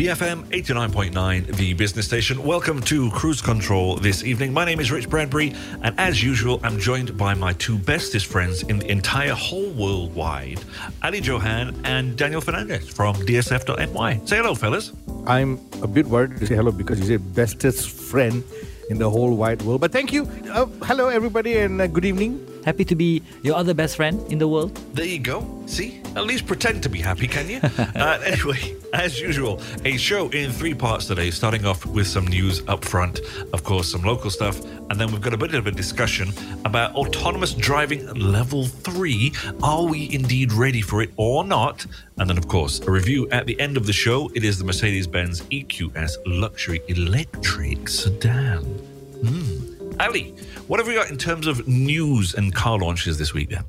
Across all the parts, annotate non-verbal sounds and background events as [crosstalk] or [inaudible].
BFM 89.9, the business station. Welcome to Cruise Control this evening. My name is Rich Bradbury, and as usual, I'm joined by my two bestest friends in the entire whole worldwide, Ali Johan and Daniel Fernandez from DSF.my. Say hello, fellas. I'm a bit worried to say hello because you say bestest friend in the whole wide world. But thank you. Uh, hello, everybody, and uh, good evening. Happy to be your other best friend in the world. There you go. See? At least pretend to be happy, can you? [laughs] uh, anyway, as usual, a show in three parts today, starting off with some news up front, of course, some local stuff, and then we've got a bit of a discussion about autonomous driving level three. Are we indeed ready for it or not? And then, of course, a review at the end of the show. It is the Mercedes Benz EQS luxury electric sedan. Hmm. Ali, what have we got in terms of news and car launches this week then?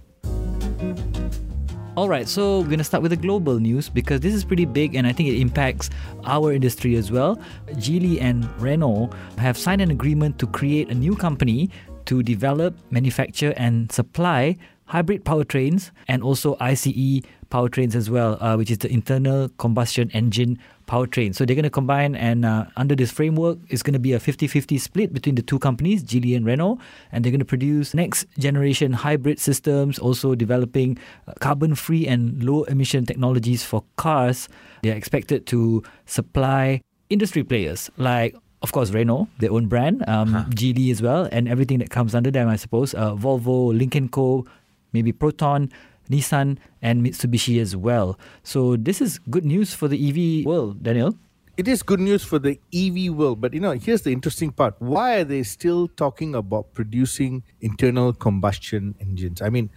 All right, so we're going to start with the global news because this is pretty big and I think it impacts our industry as well. Geely and Renault have signed an agreement to create a new company to develop, manufacture, and supply hybrid powertrains and also ICE powertrains as well, uh, which is the internal combustion engine powertrain. So they're going to combine, and uh, under this framework, it's going to be a 50 50 split between the two companies, Geely and Renault. And they're going to produce next generation hybrid systems, also developing uh, carbon free and low emission technologies for cars. They're expected to supply industry players like of course, Renault, their own brand, um, huh. Geely as well, and everything that comes under them, I suppose. Uh, Volvo, Lynk & Co, maybe Proton, Nissan, and Mitsubishi as well. So this is good news for the EV world, Daniel. It is good news for the EV world, but you know, here's the interesting part. Why are they still talking about producing internal combustion engines? I mean,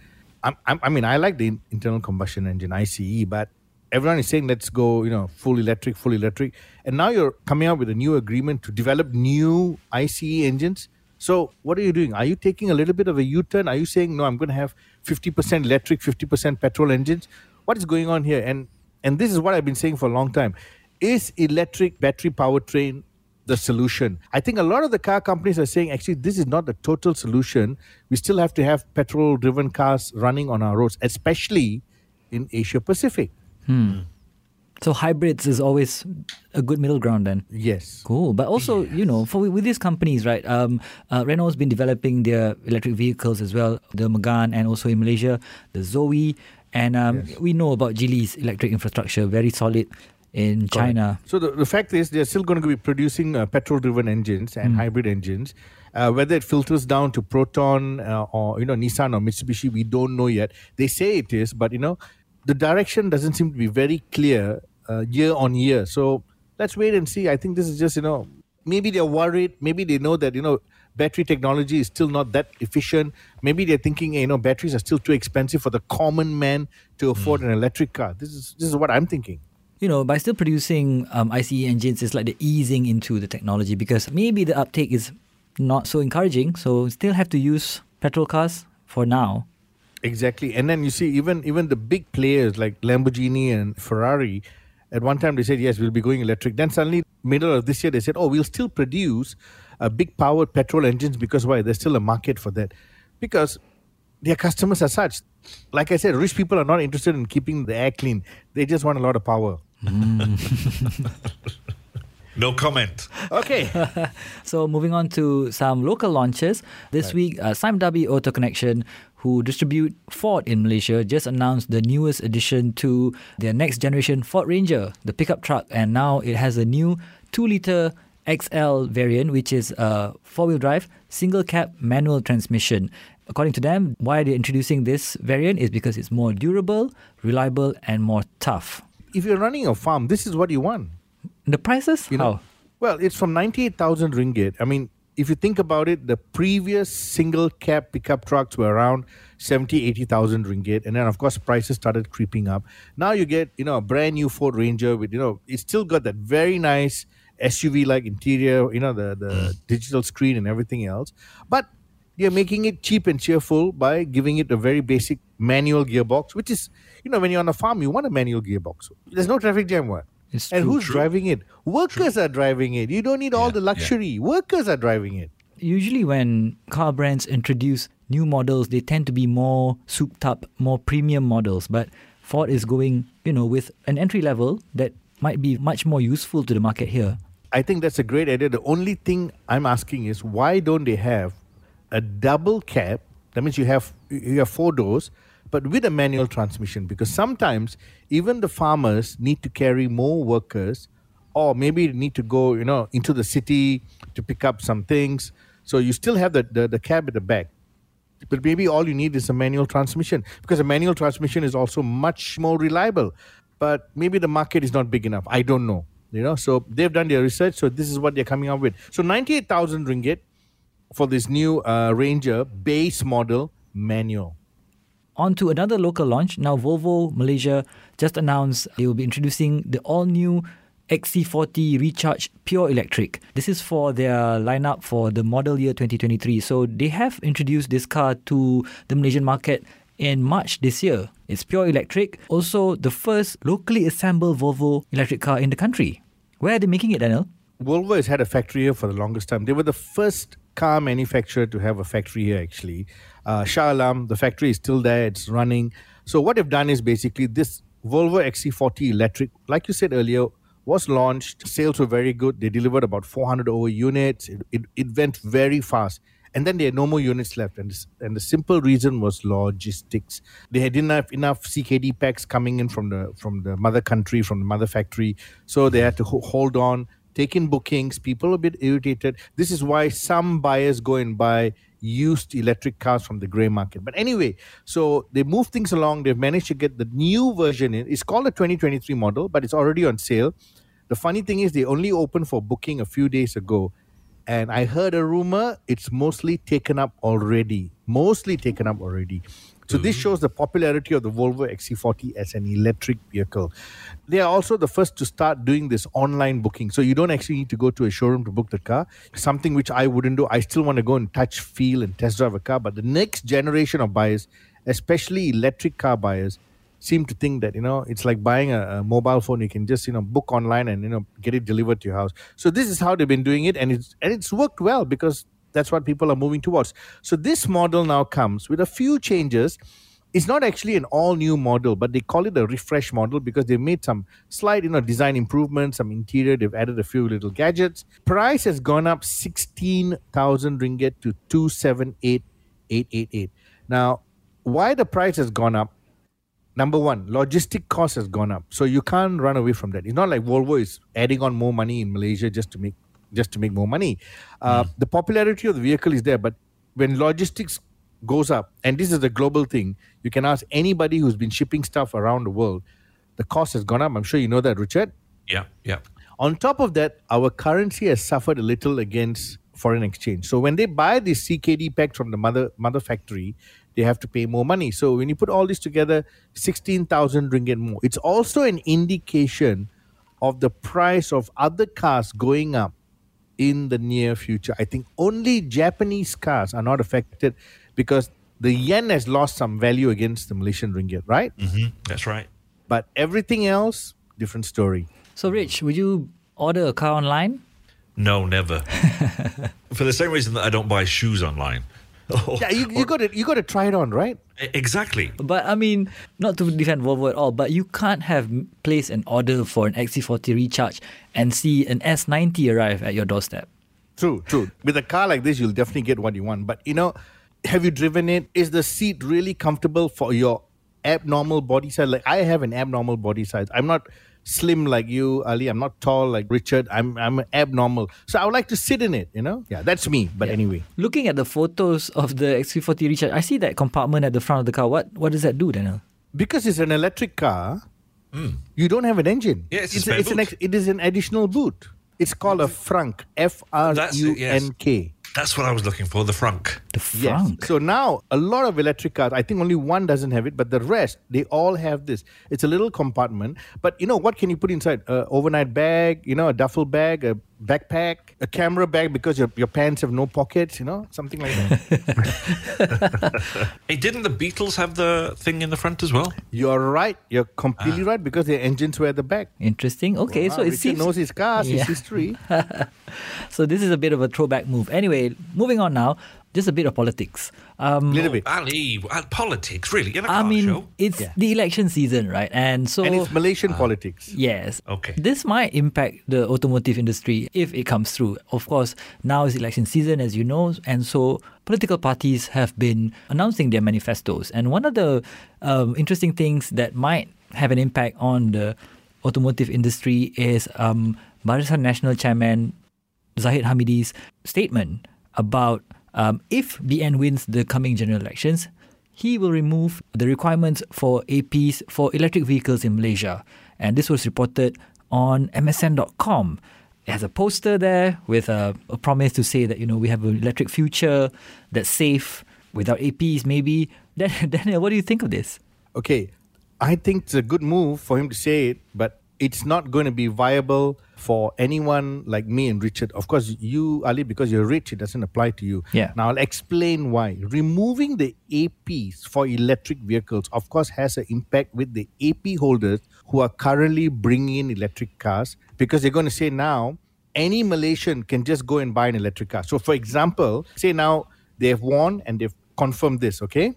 I'm, I'm, i mean, I like the internal combustion engine ICE, but everyone is saying let's go, you know, full electric, full electric, and now you're coming out with a new agreement to develop new ICE engines. So what are you doing? Are you taking a little bit of a U-turn? Are you saying no? I'm going to have 50% electric, 50% petrol engines. What is going on here? And and this is what I've been saying for a long time. Is electric battery powertrain the solution? I think a lot of the car companies are saying actually this is not the total solution. We still have to have petrol driven cars running on our roads, especially in Asia Pacific. Hmm. So hybrids is always a good middle ground then. Yes. Cool. But also, yes. you know, for with these companies, right? Um, uh, Renault's been developing their electric vehicles as well, the Megane, and also in Malaysia, the Zoe. And um, yes. we know about Geely's electric infrastructure, very solid in China. So the, the fact is, they're still going to be producing uh, petrol-driven engines and mm. hybrid engines. Uh, whether it filters down to Proton uh, or you know Nissan or Mitsubishi, we don't know yet. They say it is, but you know the direction doesn't seem to be very clear uh, year on year. So let's wait and see. I think this is just you know maybe they're worried. Maybe they know that you know battery technology is still not that efficient. Maybe they're thinking you know batteries are still too expensive for the common man to afford mm. an electric car. This is this is what I'm thinking. You know, by still producing um, ICE engines, it's like the easing into the technology because maybe the uptake is not so encouraging. So still have to use petrol cars for now. Exactly, and then you see even even the big players like Lamborghini and Ferrari. At one time, they said yes, we'll be going electric. Then suddenly, middle of this year, they said, oh, we'll still produce uh, big powered petrol engines because why? There's still a market for that. Because their customers are such. Like I said, rich people are not interested in keeping the air clean. They just want a lot of power. Mm. [laughs] No comment. Okay. [laughs] so moving on to some local launches. This right. week, uh, Sime Darby Auto Connection, who distribute Ford in Malaysia, just announced the newest addition to their next generation Ford Ranger, the pickup truck. And now it has a new 2-litre XL variant, which is a four-wheel drive, single cab manual transmission. According to them, why they're introducing this variant is because it's more durable, reliable, and more tough. If you're running a farm, this is what you want. The prices? You know, How? Well, it's from 98,000 ringgit. I mean, if you think about it, the previous single cab pickup trucks were around 70, 80,000 ringgit. And then, of course, prices started creeping up. Now you get, you know, a brand new Ford Ranger with, you know, it's still got that very nice SUV like interior, you know, the, the mm. digital screen and everything else. But they're making it cheap and cheerful by giving it a very basic manual gearbox, which is, you know, when you're on a farm, you want a manual gearbox. There's no traffic jam, what? It's and true. who's driving it? Workers are driving it. You don't need all Yeah, the yeah. luxury. Workers are driving it. Usually, when car brands introduce new models, they tend to be more souped up, more premium models. But Ford is going, you know, with an entry level that might be much more useful to the market here. I think that's a great idea. The only thing I'm asking is why don't they have a double cab? That means you have you have four doors, but with a manual transmission. Because sometimes even the farmers need to carry more workers, or maybe need to go, you know, into the city to pick up some things. So you still have the, the, the cab at the back. But maybe all you need is a manual transmission because a manual transmission is also much more reliable. But maybe the market is not big enough. I don't know. You know, so they've done their research. So this is what they're coming up with. So ninety-eight thousand ringgit for this new uh, Ranger base model manual. On to another local launch. Now, Volvo Malaysia just announced they will be introducing the all new XC40 Recharge Pure Electric. This is for their lineup for the model year 2023. So, they have introduced this car to the Malaysian market in March this year. It's pure electric, also the first locally assembled Volvo electric car in the country. Where are they making it, Daniel? Volvo has had a factory here for the longest time. They were the first car manufacturer to have a factory here, actually. Uh, Shah Alam, the factory is still there, it's running. So, what they've done is basically this Volvo XC40 electric, like you said earlier, was launched. Sales were very good. They delivered about 400 over units. It, it, it went very fast. And then there are no more units left. And, and the simple reason was logistics. They had enough enough CKD packs coming in from the from the mother country, from the mother factory. So they had to ho- hold on, take in bookings. People a bit irritated. This is why some buyers go and buy used electric cars from the grey market. But anyway, so they move things along. They've managed to get the new version in. It's called a 2023 model, but it's already on sale. The funny thing is, they only opened for booking a few days ago. And I heard a rumor it's mostly taken up already. Mostly taken up already. So this mm-hmm. shows the popularity of the Volvo XC40 as an electric vehicle. They are also the first to start doing this online booking. So you don't actually need to go to a showroom to book the car. Something which I wouldn't do. I still want to go and touch, feel, and test drive a car. But the next generation of buyers, especially electric car buyers, seem to think that you know it's like buying a, a mobile phone. You can just you know book online and you know get it delivered to your house. So this is how they've been doing it, and it's and it's worked well because that's what people are moving towards. So this model now comes with a few changes. It's not actually an all new model, but they call it a refresh model because they made some slight, you know, design improvements, some interior. They've added a few little gadgets. Price has gone up sixteen thousand ringgit to two seven eight eight eight eight. Now, why the price has gone up? Number one, logistic cost has gone up, so you can't run away from that. It's not like Volvo is adding on more money in Malaysia just to make just to make more money. Uh, The popularity of the vehicle is there, but when logistics goes up, and this is a global thing, you can ask anybody who's been shipping stuff around the world. The cost has gone up. I'm sure you know that, Richard. Yeah, yeah. On top of that, our currency has suffered a little against foreign exchange. So when they buy this CKD pack from the mother mother factory, they have to pay more money. So when you put all this together, sixteen thousand ringgit more. It's also an indication of the price of other cars going up in the near future. I think only Japanese cars are not affected because the yen has lost some value against the Malaysian ringgit, right? hmm That's right. But everything else, different story. So, Rich, would you order a car online? No, never. [laughs] For the same reason that I don't buy shoes online. [laughs] Yeah, you, you got to you got to try it on, right? Exactly. But I mean, not to defend Volvo at all, but you can't have m- placed an order for an XC40 recharge and see an S90 arrive at your doorstep. True, true. With a car like this, you'll definitely get what you want. But you know, have you driven it? Is the seat really comfortable for your abnormal body size? Like I have an abnormal body size. I'm not slim like you, Ali. I'm not tall like Richard. I'm I'm abnormal. So I would like to sit in it. You know? Yeah, that's me. But anyway, Looking at the photos of the XC40 Richard, I see that compartment at the front of the car. What what does that do, Daniel? because it's an electric car, hmm. you don't have an engine. Yeah, it's a it's, spare it's an ex- it is an additional boot. It's called a frunk. F R That's U it, yes. N K. That's what I was looking for, the frunk. The Yes. So now a lot of electric cars, I think only one doesn't have it, but the rest, they all have this. It's a little compartment. But you know, what can you put inside? A overnight bag, you know, a duffel bag, a backpack, a camera bag because your, your pants have no pockets, you know, something like that. [laughs] Hey, didn't the Beetles have the thing in the front as well? You're right. You're completely ah. right because their engines were at the back. Interesting. Okay, so Wow, it Richard seems knows his cars, Yeah. his history. [laughs] so. This is a bit of a throwback move. Anyway, moving on now. Just a bit of politics. Um, little bit. Ali, uh, politics, really, in a I car mean, show? it's Yeah. the election season, right? And so And it's Malaysian politics. Yes. Okay. This might impact the automotive industry if it comes through. Of course, now is election season, as you know, and so political parties have been announcing their manifestos. And one of the um, interesting things that might have an impact on the automotive industry is um, Barisan Nasional Chairman Zahid Hamidi's statement about um, if BN wins the coming general elections, he will remove the requirements for APs for electric vehicles in Malaysia. And this was reported on MSN.com. It has a poster there with a, a promise to say that, you know, we have an electric future that's safe without APs, maybe. [laughs] Daniel, what do you think of this? Okay, I think it's a good move for him to say it, but it's not going to be viable for anyone like me and Richard. Of course, you, Ali, because you're rich, it doesn't apply to you. Yeah. Now, I'll explain why. Removing the APs for electric vehicles, of course, has an impact with the AP holders who are currently bringing in electric cars because they're going to say now, any Malaysian can just go and buy an electric car. So, for example, say now they've won and they've confirmed this, okay?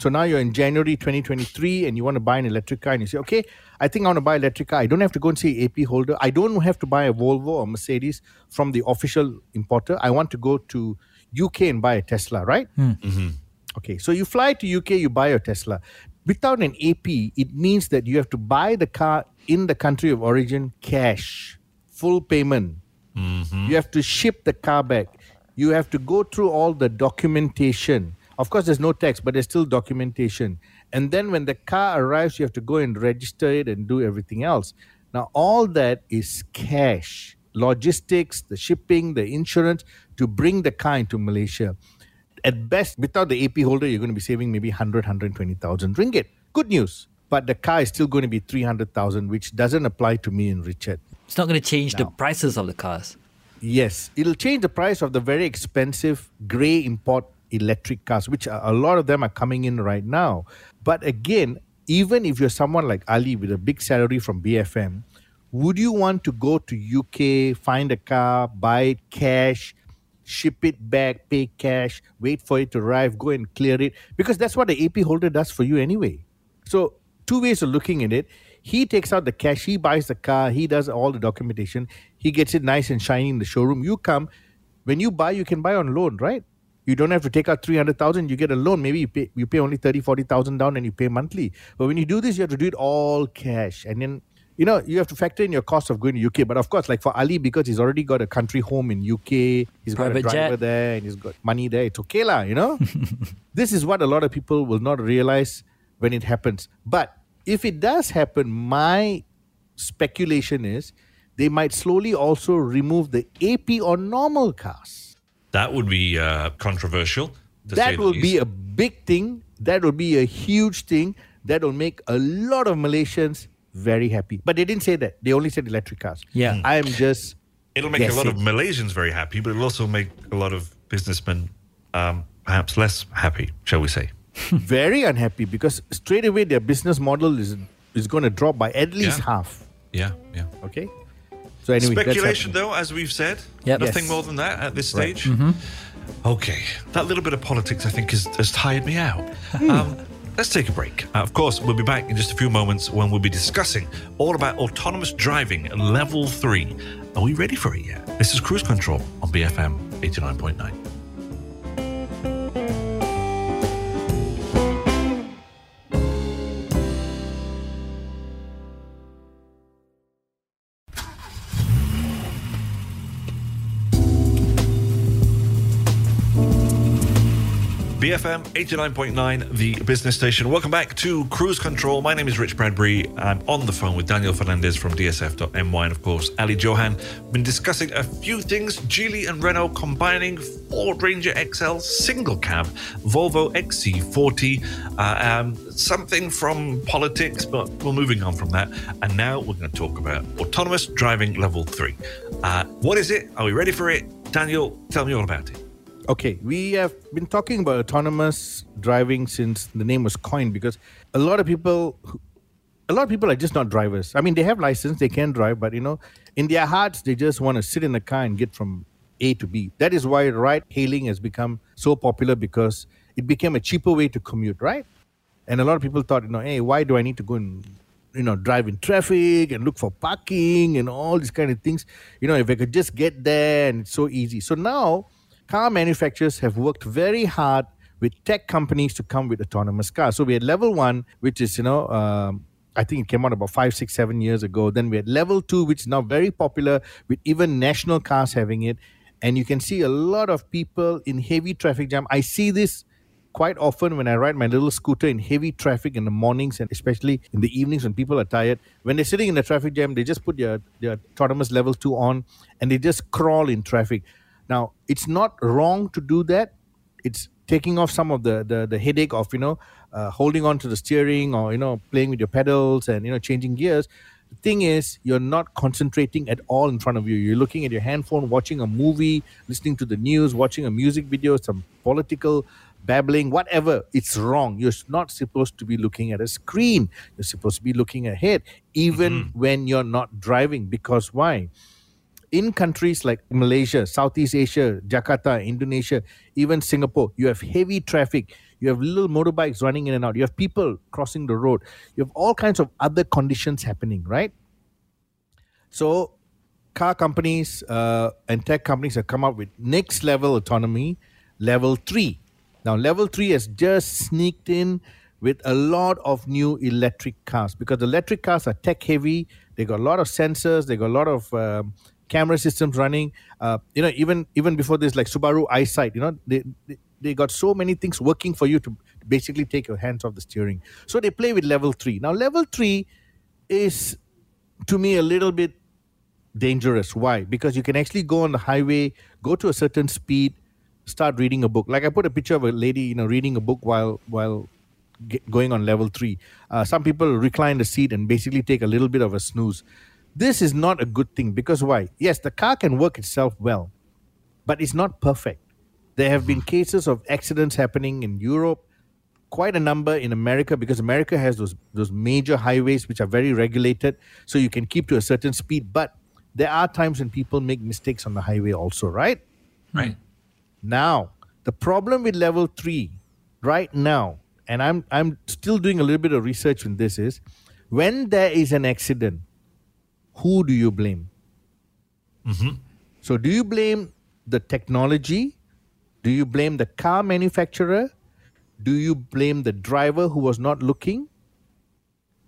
So now you're in January 2023 and you want to buy an electric car and you say, okay, I think I want to buy an electric car. I don't have to go and see AP holder. I don't have to buy a Volvo or Mercedes from the official importer. I want to go to UK and buy a Tesla, right? Hmm. Mm-hmm. Okay, so you fly to UK, you buy a Tesla. Without an AP, it means that you have to buy the car in the country of origin cash, full payment. Mm-hmm. You have to ship the car back. You have to go through all the documentation. Of course, there's no tax, but there's still documentation. And then when the car arrives, you have to go and register it and do everything else. Now, all that is cash, logistics, the shipping, the insurance to bring the car into Malaysia at best, without the AP holder, you're going to be saving maybe 100, 120,000 ringgit. Good news. But the car is still going to be 300,000, which doesn't apply to me and Richard. It's not going to change the prices of the cars. Yes, it'll change the price of the very expensive grey import electric cars, which a lot of them are coming in right now. But again, even if you're someone like Ali with a big salary from BFM, would you want to go to UK, find a car, buy it cash, ship it back, pay cash, wait for it to arrive, go and clear it? Because that's what the AP holder does for you anyway. So, two ways of looking at it. He takes out the cash, he buys the car, he does all the documentation, he gets it nice and shiny in the showroom. You come, when you buy, you can buy on loan, right? You don't have to take out 300,000, you get a loan. Maybe you pay, you pay only 30, 40,000 down and you pay monthly. But when you do this, you have to do it all cash. And then, you know, you have to factor in your cost of going to UK. But of course, like for Ali, because he's already got a country home in UK, he's got a driver jet. there and he's got money there, it's okay lah, you know? [laughs] this is what a lot of people will not realize when it happens. But if it does happen, my speculation is they might slowly also remove the AP on normal cars. That would be uh, controversial. To that the will be a big thing. That will be a huge thing. That will make a lot of Malaysians very happy. But they didn't say that. They only said electric cars. Yeah. I am just. It'll make a lot of. Malaysians very happy, but it'll also make a lot of businessmen um, perhaps less happy, shall we say. [laughs] very unhappy because straight away their business model is is going to drop by at least Yeah. half. Yeah, yeah. Okay. So anyway, Speculation, though, as we've said. Yep. Nothing Yes. more than that at this Right. stage. Okay. That little bit of politics, I think, has, has tired me out. Hmm. Um, let's take a break. Uh, of course, we'll be back in just a few moments when we'll be discussing all about autonomous driving level three. Are we ready for it yet? This is Cruise Control on BFM 89.9. BFM 89.9, the business station. Welcome back to Cruise Control. My name is Rich Bradbury. I'm on the phone with Daniel Fernandez from DSF.my and, of course, Ali Johan. Been discussing a few things. Geely and Renault combining Ford Ranger XL single cab, Volvo XC40, uh, um, something from politics, but we're moving on from that. And now we're going to talk about autonomous driving level three. Uh, what is it? Are we ready for it? Daniel, tell me all about it. Okay, we have been talking about autonomous driving since the name was coined because a lot of people, a lot of people are just not drivers. I mean, they have license, they can drive, but you know, in their hearts, they just want to sit in a car and get from A to B. That is why ride hailing has become so popular because it became a cheaper way to commute, right? And a lot of people thought, you know, hey, why do I need to go and you know drive in traffic and look for parking and all these kind of things? You know, if I could just get there and it's so easy. So now car manufacturers have worked very hard with tech companies to come with autonomous cars. So we had level one, which is, you know, um, I think it came out about five, six, seven years ago. Then we had level two, which is now very popular with even national cars having it. And you can see a lot of people in heavy traffic jam. I see this quite often when I ride my little scooter in heavy traffic in the mornings and especially in the evenings when people are tired. When they're sitting in the traffic jam, they just put their, their autonomous level two on and they just crawl in traffic. Now, it's not wrong to do that. It's taking off some of the the, the headache of you know uh, holding on to the steering or you know playing with your pedals and you know changing gears. The thing is, you're not concentrating at all in front of you. You're looking at your handphone, watching a movie, listening to the news, watching a music video, some political babbling, whatever. It's wrong. You're not supposed to be looking at a screen. You're supposed to be looking ahead, even mm-hmm. when you're not driving. Because why? In countries like Malaysia, Southeast Asia, Jakarta, Indonesia, even Singapore, you have heavy traffic. You have little motorbikes running in and out. You have people crossing the road. You have all kinds of other conditions happening, right? So, car companies uh, and tech companies have come up with next level autonomy, level three. Now, level three has just sneaked in with a lot of new electric cars because electric cars are tech heavy. They got a lot of sensors. They got a lot of um, camera systems running. Uh, you know, even even before this, like Subaru Eyesight, you know, they, they got so many things working for you to basically take your hands off the steering. So they play with level three. Now, level three is to me a little bit dangerous. Why? Because you can actually go on the highway, go to a certain speed, start reading a book. Like I put a picture of a lady, you know, reading a book while while going on level three. Uh, some people recline the seat and basically take a little bit of a snooze. This is not a good thing because why? Yes, the car can work itself well, but it's not perfect. There have been hmm. cases of accidents happening in Europe, quite a number in America because America has those those major highways which are very regulated, so you can keep to a certain speed. But there are times when people make mistakes on the highway also, right? Right. Now, the problem with level three right now, and I'm I'm still doing a little bit of research on this, is when there is an accident, who do you blame? Mm-hmm. So, do you blame the technology? Do you blame the car manufacturer? Do you blame the driver who was not looking?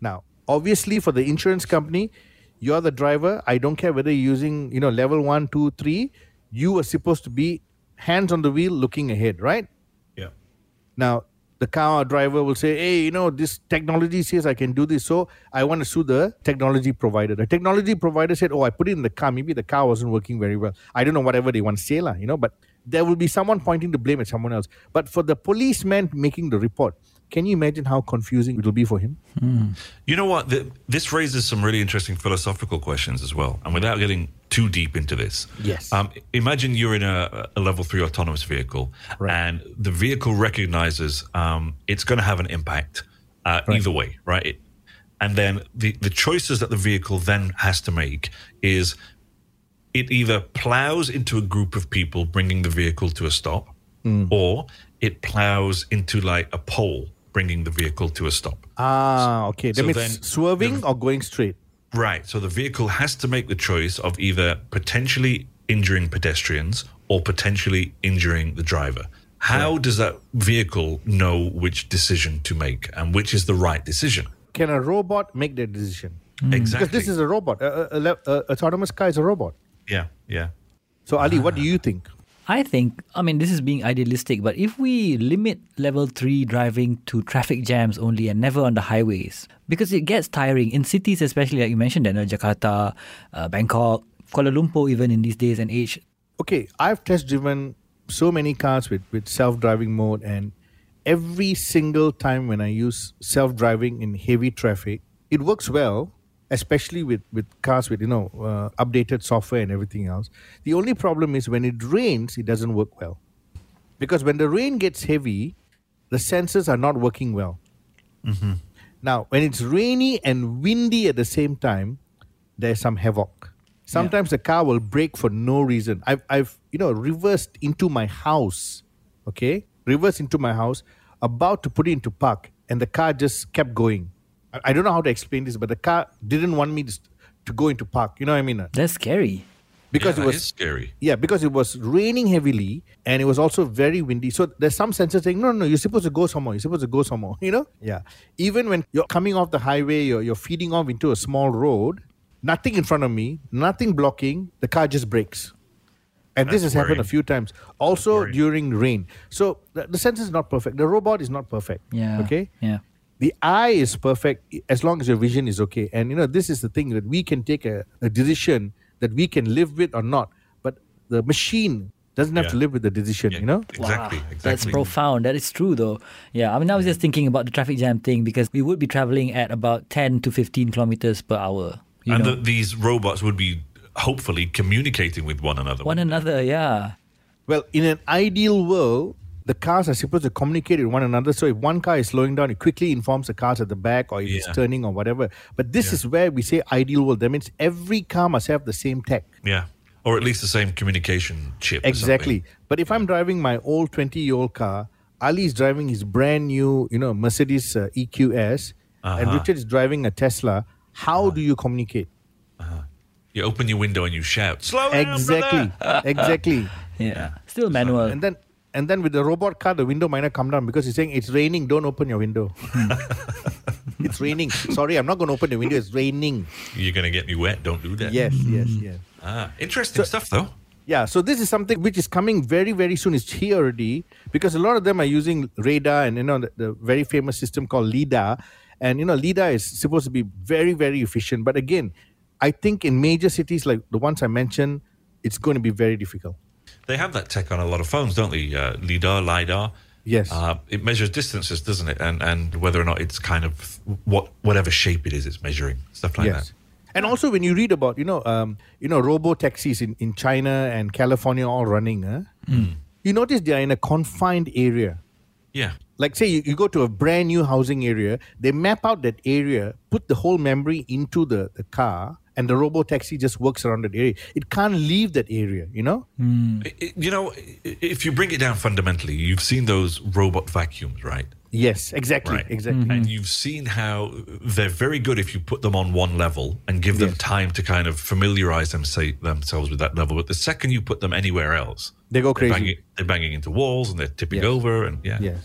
Now, obviously, for the insurance company, you're the driver. I don't care whether you're using, you know, level one, two, three. You were supposed to be hands on the wheel, looking ahead, right? Yeah. Now, the car driver will say, hey, you know, this technology says I can do this. So I want to sue the technology provider. The technology provider said, oh, I put it in the car. Maybe the car wasn't working very well. I don't know, whatever they want to say, lah, you know, but there will be someone pointing the blame at someone else. But for the policeman making the report, can you imagine how confusing it will be for him? Mm. You know what? The, this raises some really interesting philosophical questions as well. And without getting too deep into this, yes. Um, imagine you're in a, a, level three autonomous vehicle, right. and the vehicle recognizes um, it's going to have an impact uh, right. either way, right? It, and then the, the choices that the vehicle then has to make is it either plows into a group of people, bringing the vehicle to a stop, mm. or it plows into like a pole bringing the vehicle to a stop. Ah, okay. That so means swerving the, or going straight. Right. So the vehicle has to make the choice of either potentially injuring pedestrians or potentially injuring the driver. How does that vehicle know which decision to make and which is the right decision? Can a robot make that decision? Mm. Exactly. Because this is a robot. A, a, a, a autonomous car is a robot. Yeah, yeah. So Ali, what do you think? I think, I mean, this is being idealistic, but if we limit level 3 driving to traffic jams only and never on the highways, because it gets tiring in cities, especially like you mentioned, Daniel, Jakarta, uh, Bangkok, Kuala Lumpur, even in these days and age. Okay, I've test driven so many cars with, with self driving mode, and every single time when I use self driving in heavy traffic, it works well especially with, with cars with you know uh, updated software and everything else. The only problem is when it rains, it doesn't work well, because when the rain gets heavy, the sensors are not working well. Mm-hmm. Now, when it's rainy and windy at the same time, there's some havoc. Sometimes the car will brake for no reason. I've, I've you know reversed into my house, okay, reversed into my house, about to put it into park, and the car just kept going I, I don't know how to explain this, but the car didn't want me to, to go into park. You know what I mean? Uh, That's scary. Because yeah, it was scary. Yeah, because it was raining heavily and it was also very windy. So there's some sensors saying, no, no, you're supposed to go somewhere. You're supposed to go somewhere. [laughs] You know? Yeah. Even when you're coming off the highway, you're, you're feeding off into a small road, nothing in front of me, nothing blocking, the car just breaks. And That's this has happened a few times. Also during rain. So the, the sensor is not perfect. The robot is not perfect. Yeah. Okay Yeah. The eye is perfect as long as your vision is okay and you know this is the thing that we can take a, a decision that we can live with or not but the machine doesn't have Yeah. to live with the decision Yeah, you know Exactly. Wow, exactly. That's profound. That is true, though. Yeah, I mean, I was just thinking about the traffic jam thing because we would be traveling at about 10 to 15 kilometers per hour. You and know, the, these robots would be hopefully communicating with one another. one another, yeah. well in an ideal world the cars are supposed to communicate with one another so if one car is slowing down it quickly informs the cars at the back or if it's turning or whatever but this is where we say ideal world that means every car must have the same tech Yeah. Or at least the same communication chip. or Exactly. But if I'm driving my old 20 year old car, Ali is driving his brand new, you know, Mercedes uh, EQS, and Uh-huh. Richard is driving a Tesla. How do you communicate? something. You open your window and you shout, "Slow down, Exactly. [laughs] exactly. [laughs] Yeah. Still manual. And then and then with the robot car, the window might not come down because he's saying it's raining. Don't open your window. [laughs] it's raining. Sorry, I'm not going to open the window. It's raining. You're going to get me wet. Don't do that. Yes, yes, yes. Ah, interesting stuff, though. Yeah, so this is something which is coming very, very soon. It's here already because a lot of them are using radar and you know the, the very famous system called LIDAR, and you know LIDAR is supposed to be very, very efficient. But again, I think in major cities like the ones I mentioned, it's going to be very difficult. They have that tech on a lot of phones, don't they? Uh, LIDAR, LIDAR. Yes. Uh, it measures distances, doesn't it? And and whether or not it's kind of what whatever shape it is, it's measuring stuff like yes. that. And also, when you read about you know um, you know robo taxis in, in China and California all running, huh? you notice they are in a confined area. Yeah. like say you, you go to a brand new housing area they map out that area put the whole memory into the, the car and the robo taxi just works around that area it can't leave that area you know hmm. I- I- You know, if you bring it down fundamentally, you've seen those robot vacuums, right? yes exactly Right. exactly mm-hmm. And you've seen how they're very good if you put them on one level and give them Yes. time to kind of familiarize them, say, themselves with that level. But the second you put them anywhere else, They go they're crazy. banging, they're banging into walls and they're tipping Yes. over. And yeah, yes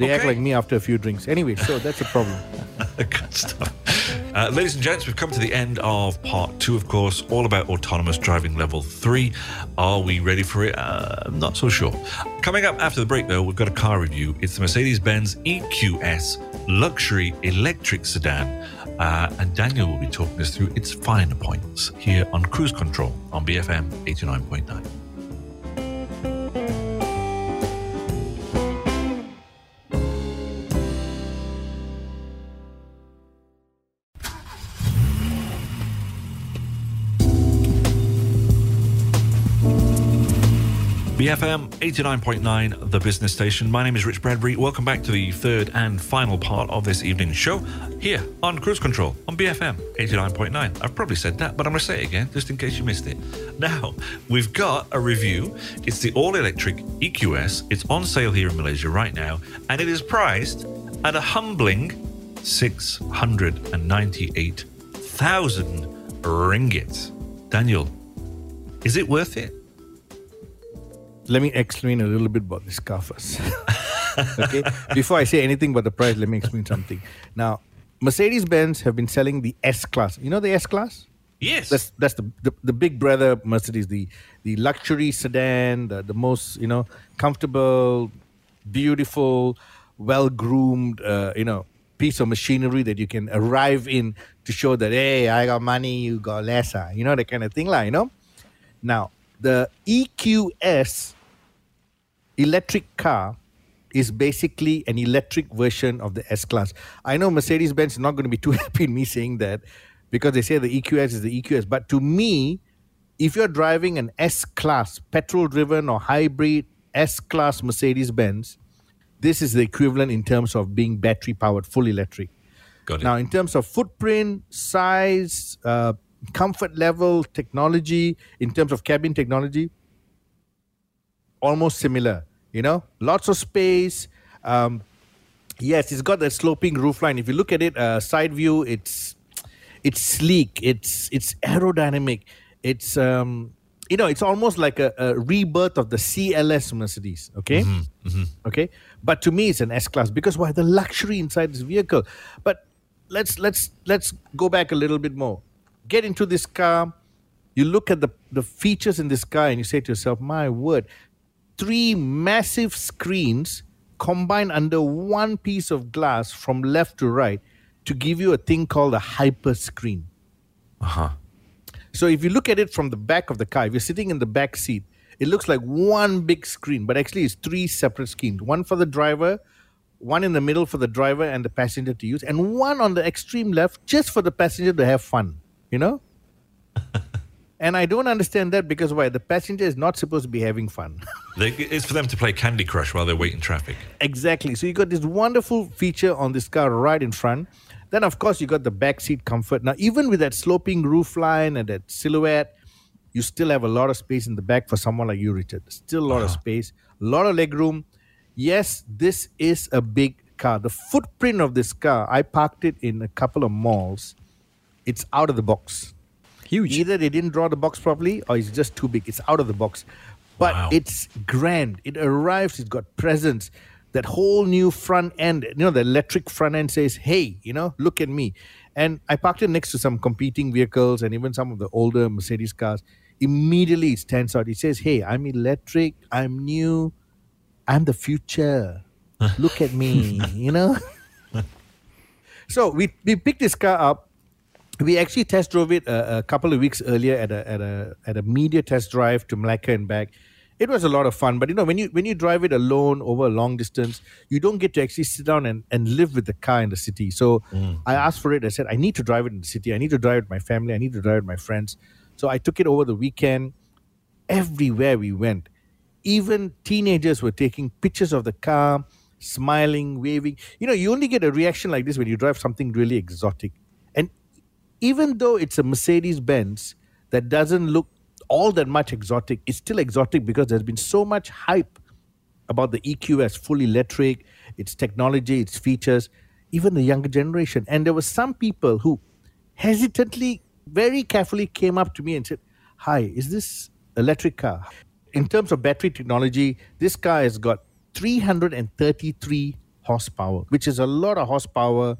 they act like me after a few drinks anyway so that's a problem [laughs] good stuff. Uh, ladies and gents, we've come to the end of part two, of course, all about autonomous driving level three. Are we ready for it? Uh, I'm not so sure. Coming up after the break, though, we've got a car review. It's the Mercedes Benz EQS luxury electric sedan. Uh, and Daniel will be talking us through its finer points here on Cruise Control on BFM 89.9. BFM 89.9, the business station. My name is Rich Bradbury. Welcome back to the third and final part of this evening's show here on Cruise Control on BFM 89.9. I've probably said that, but I'm going to say it again just in case you missed it. Now, we've got a review. It's the all electric EQS. It's on sale here in Malaysia right now, and it is priced at a humbling 698,000 ringgit. Daniel, is it worth it? Let me explain a little bit about this car first okay? Before i say anything about the price let me explain something. Now mercedes-benz have been selling the s class you know the s class Yes. That's that's the, the, the big brother Mercedes, the the luxury sedan, the, the most you know comfortable, beautiful, well groomed, uh, you know piece of machinery that you can arrive in to show that hey, I got money, you got lesser, you know that kind of thing, like you know. Now the EQS electric car is basically an electric version of the S Class. I know Mercedes Benz is not going to be too [laughs] happy in me saying that because they say the EQS is the EQS. But to me, if you're driving an S Class, petrol driven or hybrid S Class Mercedes Benz, this is the equivalent in terms of being battery powered, full electric. Got it. Now, in terms of footprint, size, uh, comfort level, technology, in terms of cabin technology, almost similar. You know, lots of space. Um, yes, it's got that sloping roofline. If you look at it, uh, side view, it's it's sleek. It's it's aerodynamic. It's um, you know, it's almost like a, a rebirth of the CLS Mercedes. Okay, okay. But to me, it's an S class because why the luxury inside this vehicle. But let's let's let's go back a little bit more. Get into this car. You look at the the features in this car, and you say to yourself, "My word, three massive screens combined under one piece of glass from left to right to give you a thing called a hyper screen." Uh huh. So if you look at it from the back of the car, if you're sitting in the back seat, it looks like one big screen, but actually it's three separate screens. One for the driver, one in the middle for the driver and the passenger to use, and one on the extreme left just for the passenger to have fun, you know? [laughs] and I don't understand that because why? The passenger is not supposed to be having fun. [laughs] They, it's for them to play Candy Crush while they wait in traffic. Exactly. So you got this wonderful feature on this car right in front. Then of course you got the back seat comfort. Now even with that sloping roof line and that silhouette, you still have a lot of space in the back for someone like you, Richard. Still a lot of uh-huh. space, a lot of leg room. Yes, this is a big car. The footprint of this car, I parked it in a couple of malls. It's out of the box. Huge. Either they didn't draw the box properly or it's just too big. It's out of the box. But Wow. it's grand. It arrives, it's got presence. That whole new front end, you know, the electric front end says, hey, you know, look at me. And I parked it next to some competing vehicles and even some of the older Mercedes cars. Immediately it stands out. It says, hey, I'm electric, I'm new, I'm the future. Look at me, [laughs] you know? [laughs] so we, we picked this car up we actually test drove it a, a couple of weeks earlier at a at a at a media test drive to Malacca and back. It was a lot of fun, but you know when you when you drive it alone over a long distance, you don't get to actually sit down and, and live with the car in the city. So mm. I asked for it. I said I need to drive it in the city. I need to drive it with my family. I need to drive it with my friends. So I took it over the weekend. Everywhere we went, even teenagers were taking pictures of the car, smiling, waving. You know, you only get a reaction like this when you drive something really exotic. Even though it's a Mercedes Benz that doesn't look all that much exotic, it's still exotic because there's been so much hype about the EQS, full electric, its technology, its features, even the younger generation. And there were some people who hesitantly, very carefully came up to me and said, Hi, is this electric car? In terms of battery technology, this car has got 333 horsepower, which is a lot of horsepower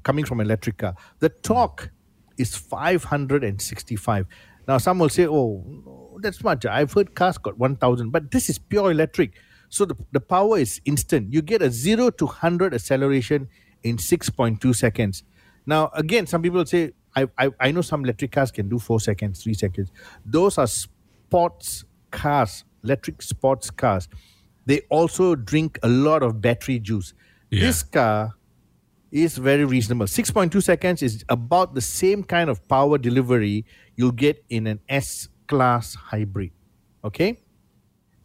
coming from electric car. The torque is 565. Now, some will say, oh, that's much. I've heard cars got 1000, but this is pure electric. So the, the power is instant. You get a 0 to 100 acceleration in 6.2 seconds. Now, again, some people say, I, I, I know some electric cars can do 4 seconds, 3 seconds. Those are sports cars, electric sports cars. They also drink a lot of battery juice. Yeah. This car is very reasonable. 6.2 seconds is about the same kind of power delivery you'll get in an S class hybrid. Okay?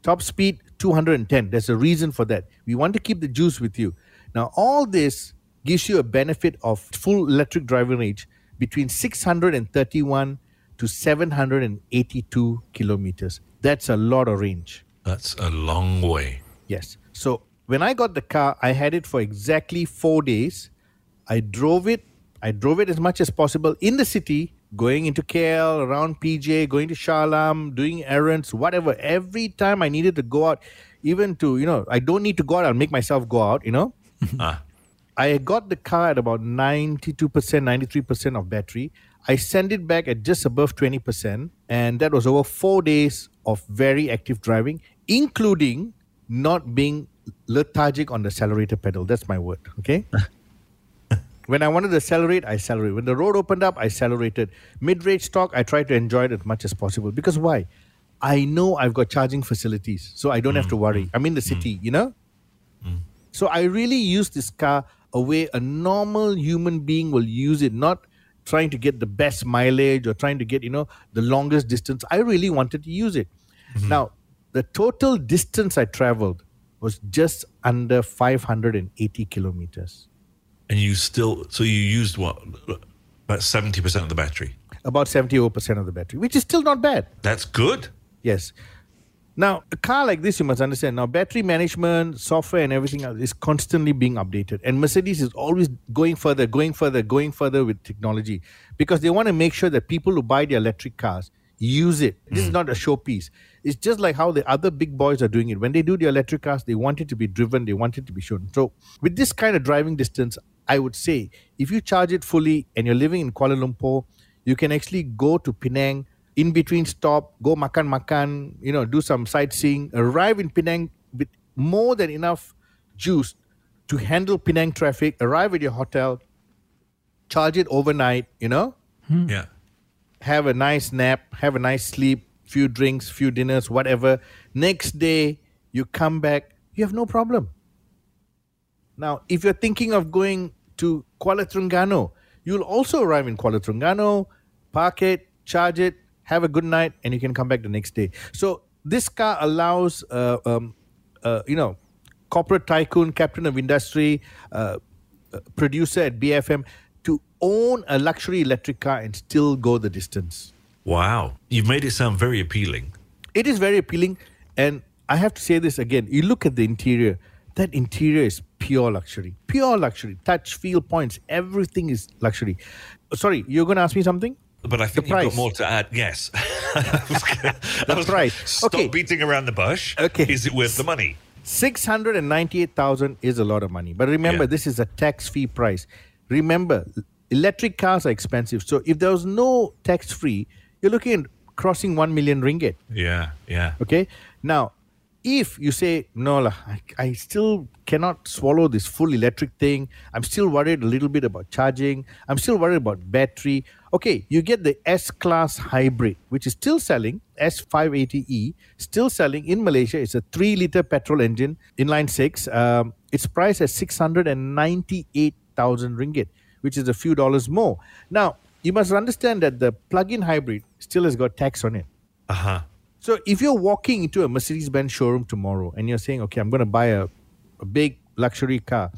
Top speed 210. There's a reason for that. We want to keep the juice with you. Now, all this gives you a benefit of full electric driving range between 631 to 782 kilometers. That's a lot of range. That's a long way. Yes. So when I got the car, I had it for exactly four days. I drove it. I drove it as much as possible in the city, going into KL, around PJ, going to Shah Alam, doing errands, whatever. Every time I needed to go out, even to, you know, I don't need to go out, I'll make myself go out, you know. [laughs] Ah, I got the car at about 92%, 93% of battery. I sent it back at just above 20%. And that was over four days of very active driving, including not being lethargic on the accelerator pedal. That's my word. Okay. [laughs] when I wanted to accelerate, I accelerated. When the road opened up, I accelerated. Mid range stock, I tried to enjoy it as much as possible. Because why? I know I've got charging facilities, so I don't have to mm. worry. Mm. I'm in the mm. city, you know? So I really use this car a way a normal human being will use it, not trying to get the best mileage or trying to get, you know, the longest distance. I really wanted to use it. Mm-hmm. Now, the total distance I traveled was just under 580 kilometers. And you still, so you used what? About 70% of the battery. About 70% of the battery, which is still not bad. That's good. Yes. Now, a car like this, you must understand. Now, battery management, software, and everything else is constantly being updated. And Mercedes is always going further, going further, going further with technology because they want to make sure that people who buy the electric cars use it. This is hmm. not a showpiece. It's just like how the other big boys are doing it. When they do the electric cars, they want it to be driven, they want it to be shown. So, with this kind of driving distance, I would say if you charge it fully and you're living in Kuala Lumpur, you can actually go to Penang in between stop, go makan makan, you know, do some sightseeing, arrive in Penang with more than enough juice to handle Penang traffic, arrive at your hotel, charge it overnight, you know, Yeah. have a nice nap, have a nice sleep, few drinks, few dinners, whatever. Next day, you come back, you have no problem. Now, if you're thinking of going to Kuala Terengganu, you'll also arrive in Kuala Terengganu, park it, charge it, have a good night, and you can come back the next day. So this car allows, uh, um, uh, you know, corporate tycoon, captain of industry, uh, uh, producer at BFM to own a luxury electric car and still go the distance. Wow. You've made it sound very appealing. It is very appealing, and I have to say this again. You look at the interior; that interior is pure luxury, pure luxury. Touch, feel, points, everything is luxury. Sorry, you're going to ask me something? But I think The you've got more to add. Yes. I was gonna- I was price. Stop Okay. beating around the bush. Okay. Is it worth the money? Six hundred and ninety-eight thousand is a lot of money, but remember, Yeah. this is a tax-free price. Remember, electric cars are expensive, so if there was no tax-free, you're looking at crossing one million ringgit. Yeah. Yeah. Okay. Now, if you say no, lah, I, I still cannot swallow this full electric thing. I'm still worried a little bit about charging. I'm still worried about battery. Okay, you get the S Class Hybrid, which is still selling S580e, still selling in Malaysia. It's a three liter petrol engine, inline six. Um, it's priced at six hundred and ninety-eight thousand ringgit, which is a few dollars more. Now, you must understand that the plug-in hybrid still has got tax on it. Uh huh. So if you're walking into a Mercedes Benz showroom tomorrow and you're saying, okay, I'm going to buy a, a big luxury car,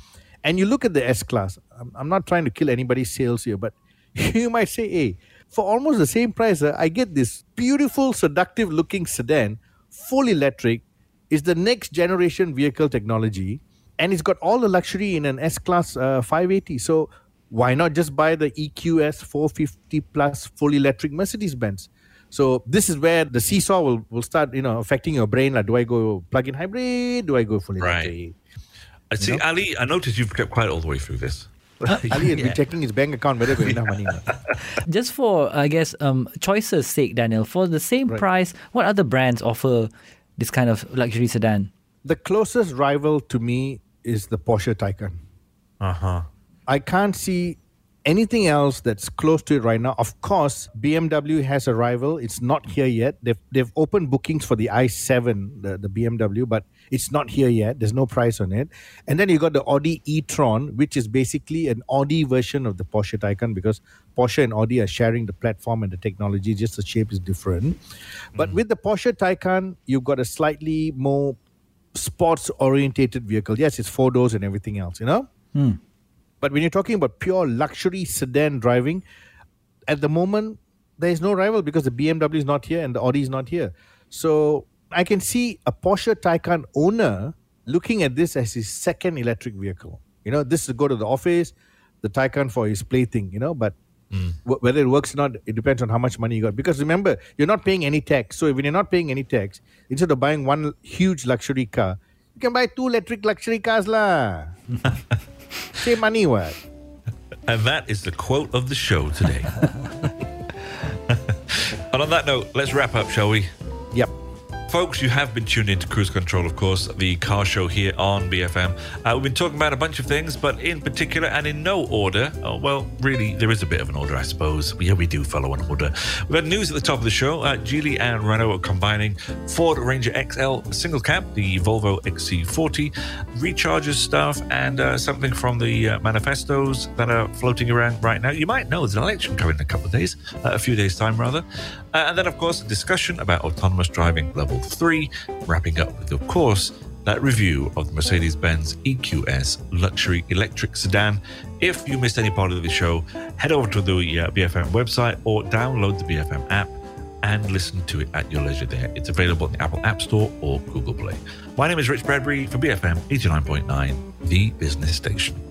and you look at the S Class, I'm, I'm not trying to kill anybody's sales here, but [laughs] you might say, hey, for almost the same price, uh, I get this beautiful, seductive looking sedan, full electric, is the next generation vehicle technology, and it's got all the luxury in an S Class uh, 580. So why not just buy the EQS 450 plus full electric Mercedes Benz? So this is where the seesaw will, will start, you know, affecting your brain. Like, do I go plug-in hybrid? Do I go full Right. electric? I see, Ali, I noticed you've kept quiet all the way through this. [laughs] Ali has Yeah. been checking his bank account whether got enough money. [laughs] Just for, I guess, um, choices' sake, Daniel, for the same Right. price, what other brands offer this kind of luxury sedan? The closest rival to me is the Porsche Taycan. Uh huh. I can't see anything else that's close to it right now. Of course, BMW has a rival. It's not here yet. They've they've opened bookings for the i7, the, the BMW, but it's not here yet. There's no price on it. And then you got the Audi e-tron, which is basically an Audi version of the Porsche Taycan because Porsche and Audi are sharing the platform and the technology, just the shape is different. But mm-hmm. with the Porsche Taycan, you've got a slightly more sports orientated vehicle. Yes, it's four doors and everything else, you know? Hmm. But when you're talking about pure luxury sedan driving, at the moment, there is no rival because the BMW is not here and the Audi is not here. So I can see a Porsche Taycan owner looking at this as his second electric vehicle. You know, this is to go to the office, the Taycan for his plaything, you know, but hmm. wh- whether it works or not, it depends on how much money you got. Because remember, you're not paying any tax. So when you're not paying any tax, instead of buying one huge luxury car, you can buy two electric luxury cars lah. [laughs] Save money what? And that is the quote of the show today. [laughs] [laughs] and on that note, let's wrap up, shall we? Yep. Folks, you have been tuned into Cruise Control, of course, the car show here on BFM. Uh, we've been talking about a bunch of things, but in particular and in no order. Oh, well, really, there is a bit of an order, I suppose. Yeah, we do follow an order. We've had news at the top of the show. Uh, Geely and Renault are combining Ford Ranger XL single cab, the Volvo XC40, recharges stuff, and uh, something from the uh, manifestos that are floating around right now. You might know there's an election coming in a couple of days, uh, a few days' time, rather. And then, of course, a discussion about autonomous driving level 3, wrapping up with, of course, that review of the Mercedes Benz EQS luxury electric sedan. If you missed any part of the show, head over to the uh, BFM website or download the BFM app and listen to it at your leisure there. It's available in the Apple App Store or Google Play. My name is Rich Bradbury for BFM 89.9, the business station.